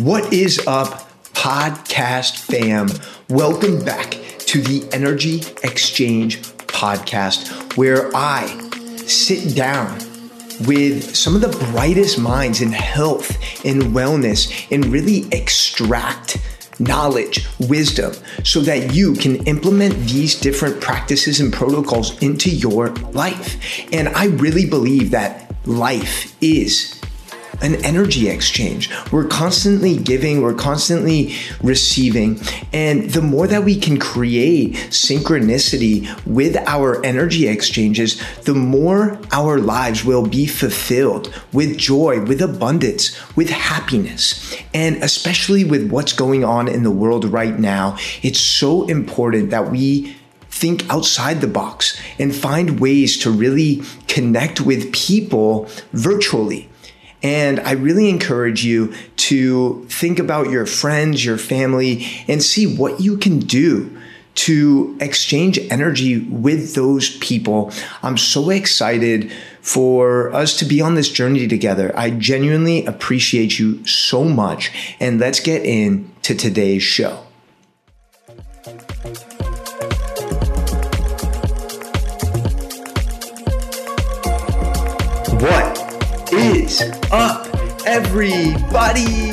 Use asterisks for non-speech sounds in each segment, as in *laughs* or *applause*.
What is up, podcast fam? Welcome back to the Energy Exchange podcast, where I sit down with some of the brightest minds in health and wellness and really extract knowledge, wisdom, so that you can implement these different practices and protocols into your life. And I really believe that life is an energy exchange. We're constantly giving, we're constantly receiving. And the more that we can create synchronicity with our energy exchanges, the more our lives will be fulfilled with joy, with abundance, with happiness. And especially with what's going on in the world right now, it's so important that we think outside the box and find ways to really connect with people virtually and I really encourage you to think about your friends, your family, and see what you can do to exchange energy with those people. I'm so excited for us to be on this journey together. I genuinely appreciate you so much. And let's get into today's show. Is up, everybody?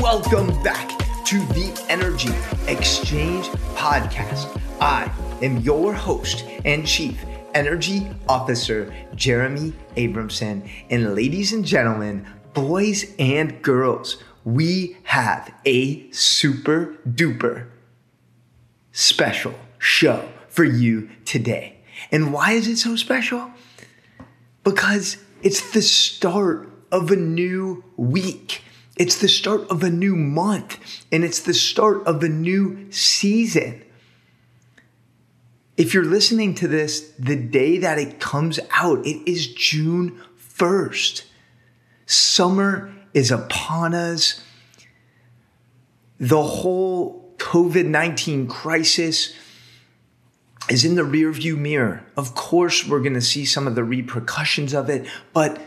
Welcome back to the Energy Exchange Podcast. I am your host and chief energy officer, Jeremy Abramson. And ladies and gentlemen, boys and girls, we have a super duper special show for you today. And why is it so special? Because it's the start of a new week. It's the start of a new month and it's the start of a new season. If you're listening to this the day that it comes out, it is June 1st. Summer is upon us. The whole COVID 19 crisis is in the rearview mirror. Of course, we're going to see some of the repercussions of it, but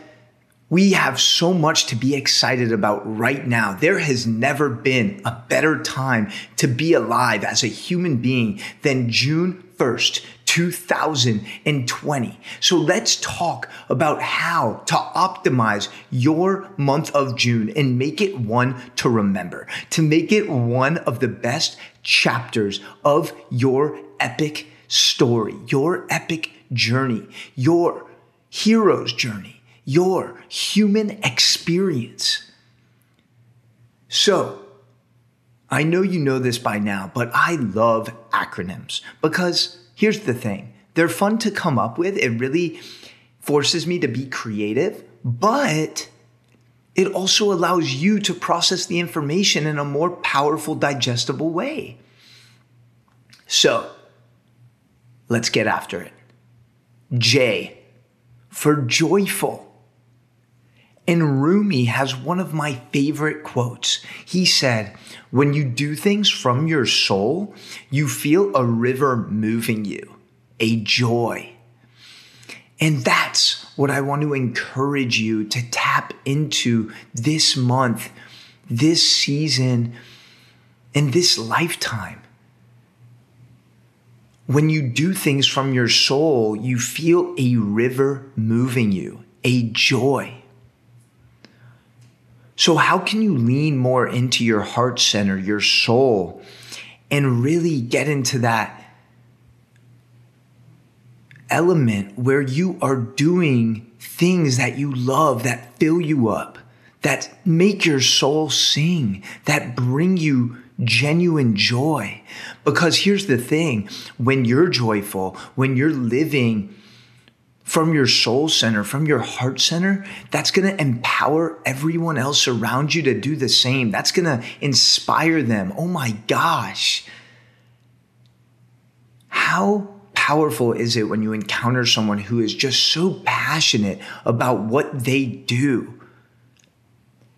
we have so much to be excited about right now. There has never been a better time to be alive as a human being than June 1st, 2020. So let's talk about how to optimize your month of June and make it one to remember, to make it one of the best chapters of your epic story, your epic journey, your hero's journey, your human experience. So, I know you know this by now, but I love acronyms because here's the thing they're fun to come up with. It really forces me to be creative, but it also allows you to process the information in a more powerful, digestible way. So, Let's get after it. J for joyful. And Rumi has one of my favorite quotes. He said, When you do things from your soul, you feel a river moving you, a joy. And that's what I want to encourage you to tap into this month, this season, and this lifetime when you do things from your soul, you feel a river moving you, a joy. So, how can you lean more into your heart center, your soul, and really get into that element where you are doing things that you love, that fill you up, that make your soul sing, that bring you genuine joy. Because here's the thing when you're joyful, when you're living from your soul center, from your heart center, that's going to empower everyone else around you to do the same. That's going to inspire them. Oh my gosh. How powerful is it when you encounter someone who is just so passionate about what they do?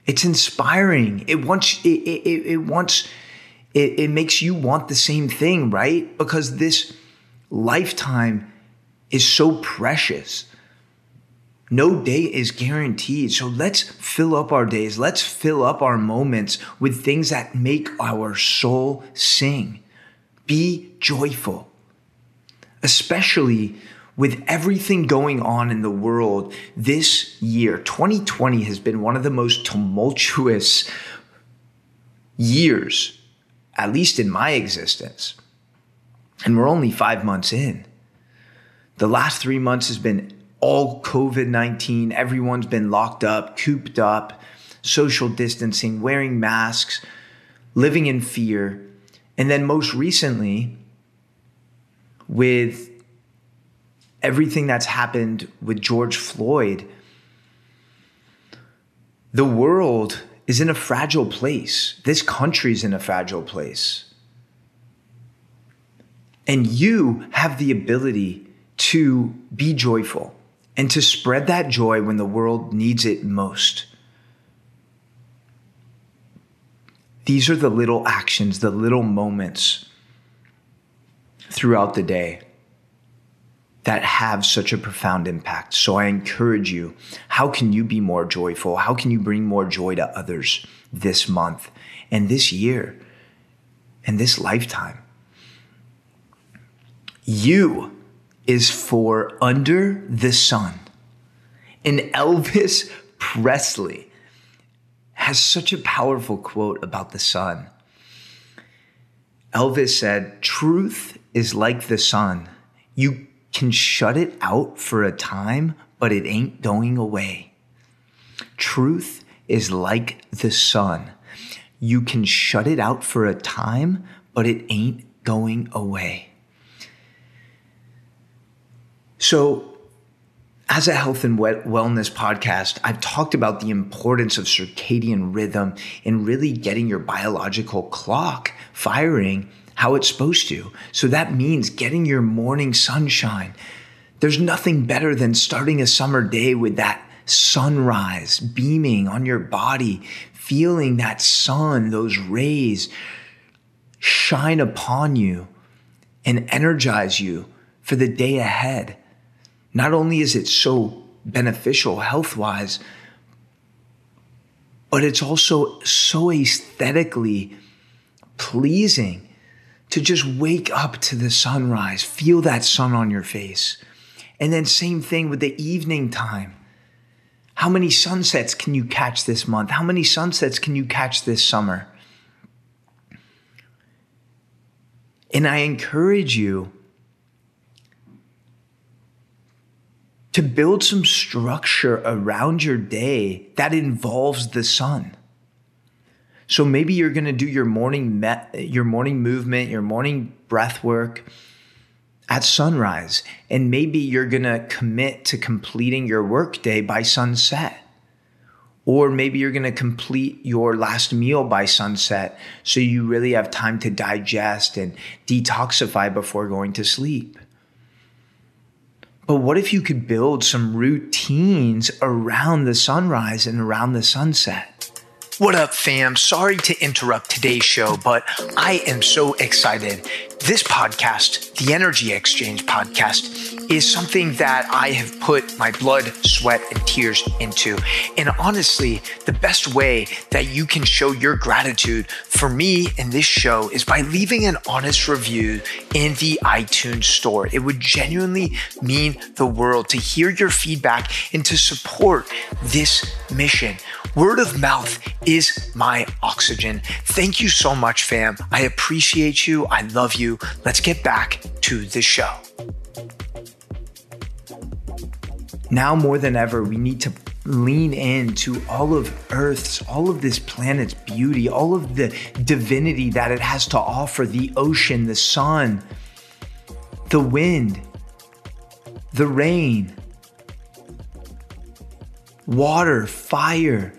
It's inspiring. It wants it, it, it wants it, it makes you want the same thing, right? Because this lifetime is so precious. No day is guaranteed. So let's fill up our days. Let's fill up our moments with things that make our soul sing. Be joyful, especially with everything going on in the world this year. 2020 has been one of the most tumultuous years, at least in my existence. And we're only five months in. The last three months has been all COVID 19. Everyone's been locked up, cooped up, social distancing, wearing masks, living in fear. And then most recently, with everything that's happened with George Floyd, the world is in a fragile place. This country's in a fragile place. And you have the ability to be joyful and to spread that joy when the world needs it most. These are the little actions, the little moments throughout the day that have such a profound impact. So I encourage you how can you be more joyful? How can you bring more joy to others this month and this year and this lifetime? U is for Under the Sun. And Elvis Presley has such a powerful quote about the sun. Elvis said, Truth is like the sun. You can shut it out for a time, but it ain't going away. Truth is like the sun. You can shut it out for a time, but it ain't going away. So, as a health and wellness podcast, I've talked about the importance of circadian rhythm in really getting your biological clock firing how it's supposed to. So that means getting your morning sunshine. There's nothing better than starting a summer day with that sunrise beaming on your body, feeling that sun, those rays shine upon you and energize you for the day ahead. Not only is it so beneficial health wise, but it's also so aesthetically pleasing to just wake up to the sunrise, feel that sun on your face. And then, same thing with the evening time. How many sunsets can you catch this month? How many sunsets can you catch this summer? And I encourage you to build some structure around your day that involves the sun. So maybe you're going to do your morning your morning movement, your morning breath work at sunrise, and maybe you're going to commit to completing your workday by sunset. Or maybe you're going to complete your last meal by sunset so you really have time to digest and detoxify before going to sleep. But what if you could build some routines around the sunrise and around the sunset? What up, fam? Sorry to interrupt today's show, but I am so excited. This podcast, the Energy Exchange podcast, is something that I have put my blood, sweat, and tears into. And honestly, the best way that you can show your gratitude for me and this show is by leaving an honest review in the iTunes store. It would genuinely mean the world to hear your feedback and to support this mission. Word of mouth is my oxygen. Thank you so much, fam. I appreciate you. I love you. Let's get back to the show. Now more than ever, we need to lean into all of Earth's, all of this planet's beauty, all of the divinity that it has to offer the ocean, the sun, the wind, the rain, water, fire,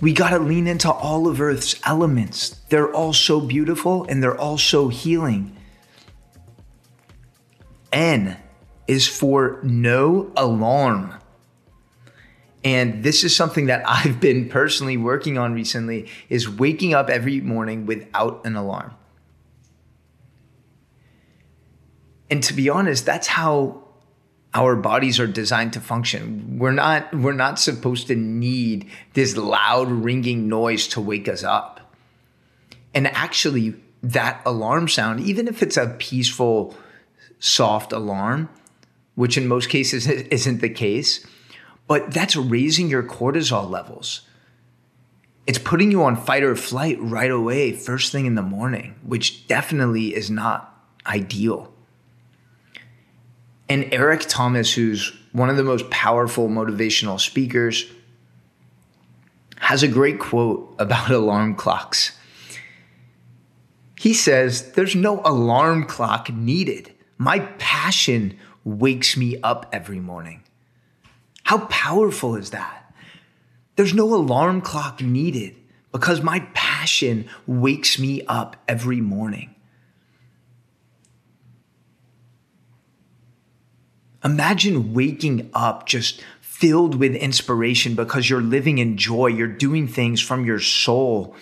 we got to lean into all of Earth's elements. They're all so beautiful and they're all so healing. N is for no alarm. And this is something that *laughs* I've been personally working on recently is waking up every morning without an alarm. And to be honest, that's how our bodies are designed to function. We're not we're not supposed to need this loud ringing noise to wake us up. And actually that alarm sound, even if it's a peaceful soft alarm, which in most cases *laughs* isn't the case, but that's raising your cortisol levels. It's putting you on fight or flight right away, first thing in the morning, which definitely is not ideal. And Eric Thomas, who's one of the most powerful motivational speakers, has a great quote about *laughs* alarm clocks. He says, There's no alarm clock needed. My passion wakes me up every morning. How powerful is that? There's no alarm clock needed because my passion wakes me up every morning. Imagine waking up just filled with inspiration because you're living in joy. You're doing things from your soul.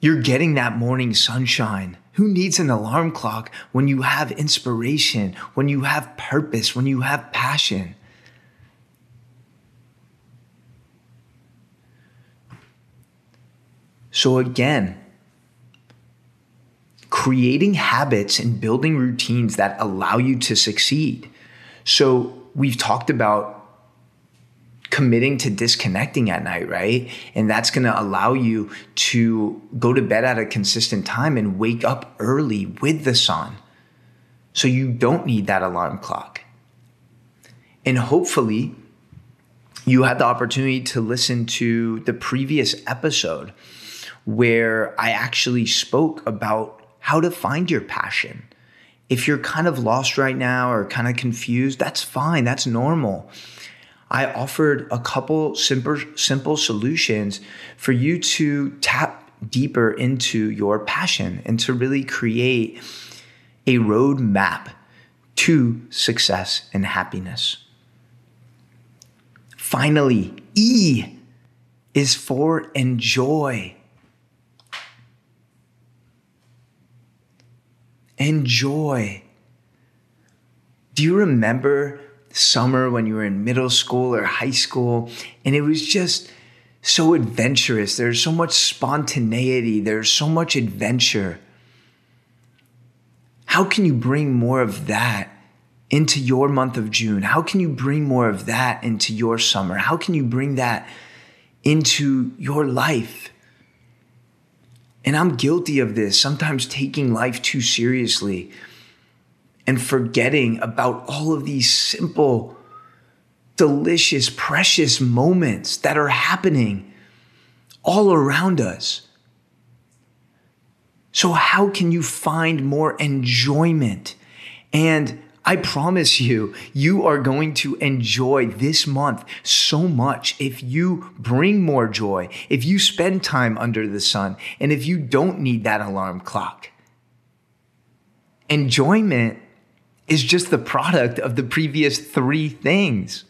You're getting that morning sunshine. Who needs an alarm clock when you have inspiration, when you have purpose, when you have passion? So, again, creating habits and building routines that allow you to succeed. So, we've talked about committing to disconnecting at night, right? And that's going to allow you to go to bed at a consistent time and wake up early with the sun. So you don't need that alarm clock. And hopefully, you had the opportunity to listen to the previous episode where I actually spoke about how to find your passion. If you're kind of lost right now or kind of confused, that's fine. That's normal. I offered a couple simple, simple solutions for you to tap deeper into your passion and to really create a roadmap to success and happiness. Finally, E is for enjoy. Enjoy. Do you remember summer when you were in middle school or high school? And it was just so adventurous. There's so much spontaneity, there's so much adventure. How can you bring more of that into your month of June? How can you bring more of that into your summer? How can you bring that into your life? And I'm guilty of this, sometimes taking life too seriously and forgetting about all of these simple, delicious, precious moments that are happening all around us. So, how can you find more enjoyment and I promise you, you are going to enjoy this month so much if you bring more joy, if you spend time under the sun, and if you don't need that alarm clock. Enjoyment is just the product of the previous three things.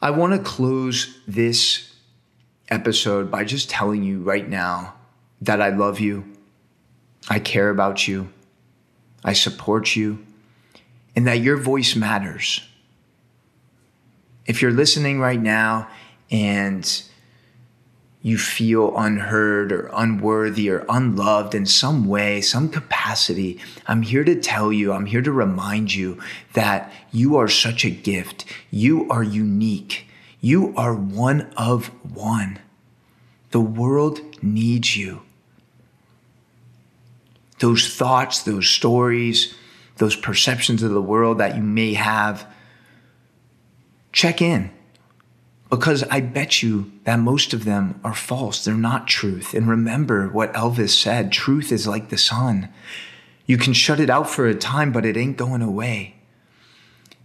I want to close this episode by just telling you right now that I love you, I care about you, I support you, and that your voice matters. If you're listening right now and you feel unheard or unworthy or unloved in some way, some capacity, I'm here to tell you, I'm here to remind you that you are such a gift. You are unique. You are one of one. The world needs you. Those thoughts, those stories, those perceptions of the world that you may have, check in. Because I bet you that most of them are false. They're not truth. And remember what Elvis said truth is like the sun. You can shut it out for a time, but it ain't going away.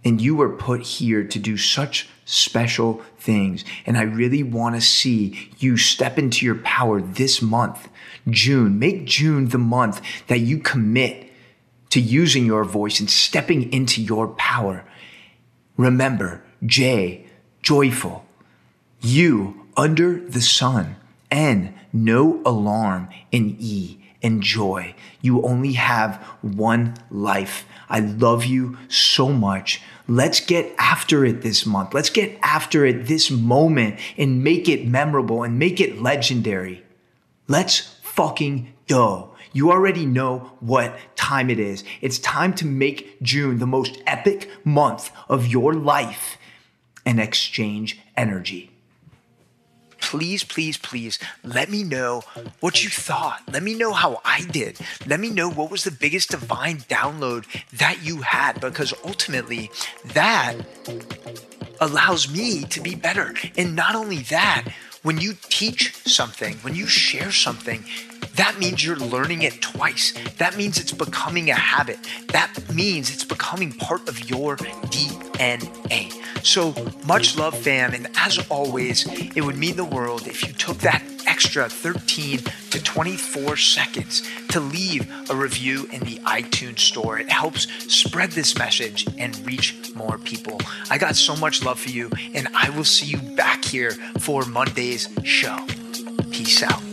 And you were put here to do such special things. And I really want to see you step into your power this month, June. Make June the month that you commit to using your voice and stepping into your power. Remember, J, joyful. U, under the sun. N, no alarm. And E, enjoy. You only have one life. I love you so much. Let's get after it this month. Let's get after it this moment and make it memorable and make it legendary. Let's fucking go. You already know what time it is. It's time to make June the most epic month of your life and exchange energy please, please, please let me know what you thought. Let me know how I did. Let me know what was the biggest divine download that you had because ultimately that allows me to be better. And not only that, when you teach something, when you share something, that means you're learning it twice. That means it's becoming a habit. That means it's becoming part of your DNA. So much love, fam. And as always, it would mean the world if you took that extra 13 to 24 seconds to leave a review in the iTunes store. It helps spread this message and reach more people. I got so much love for you, and I will see you back here for Monday's show. Peace out.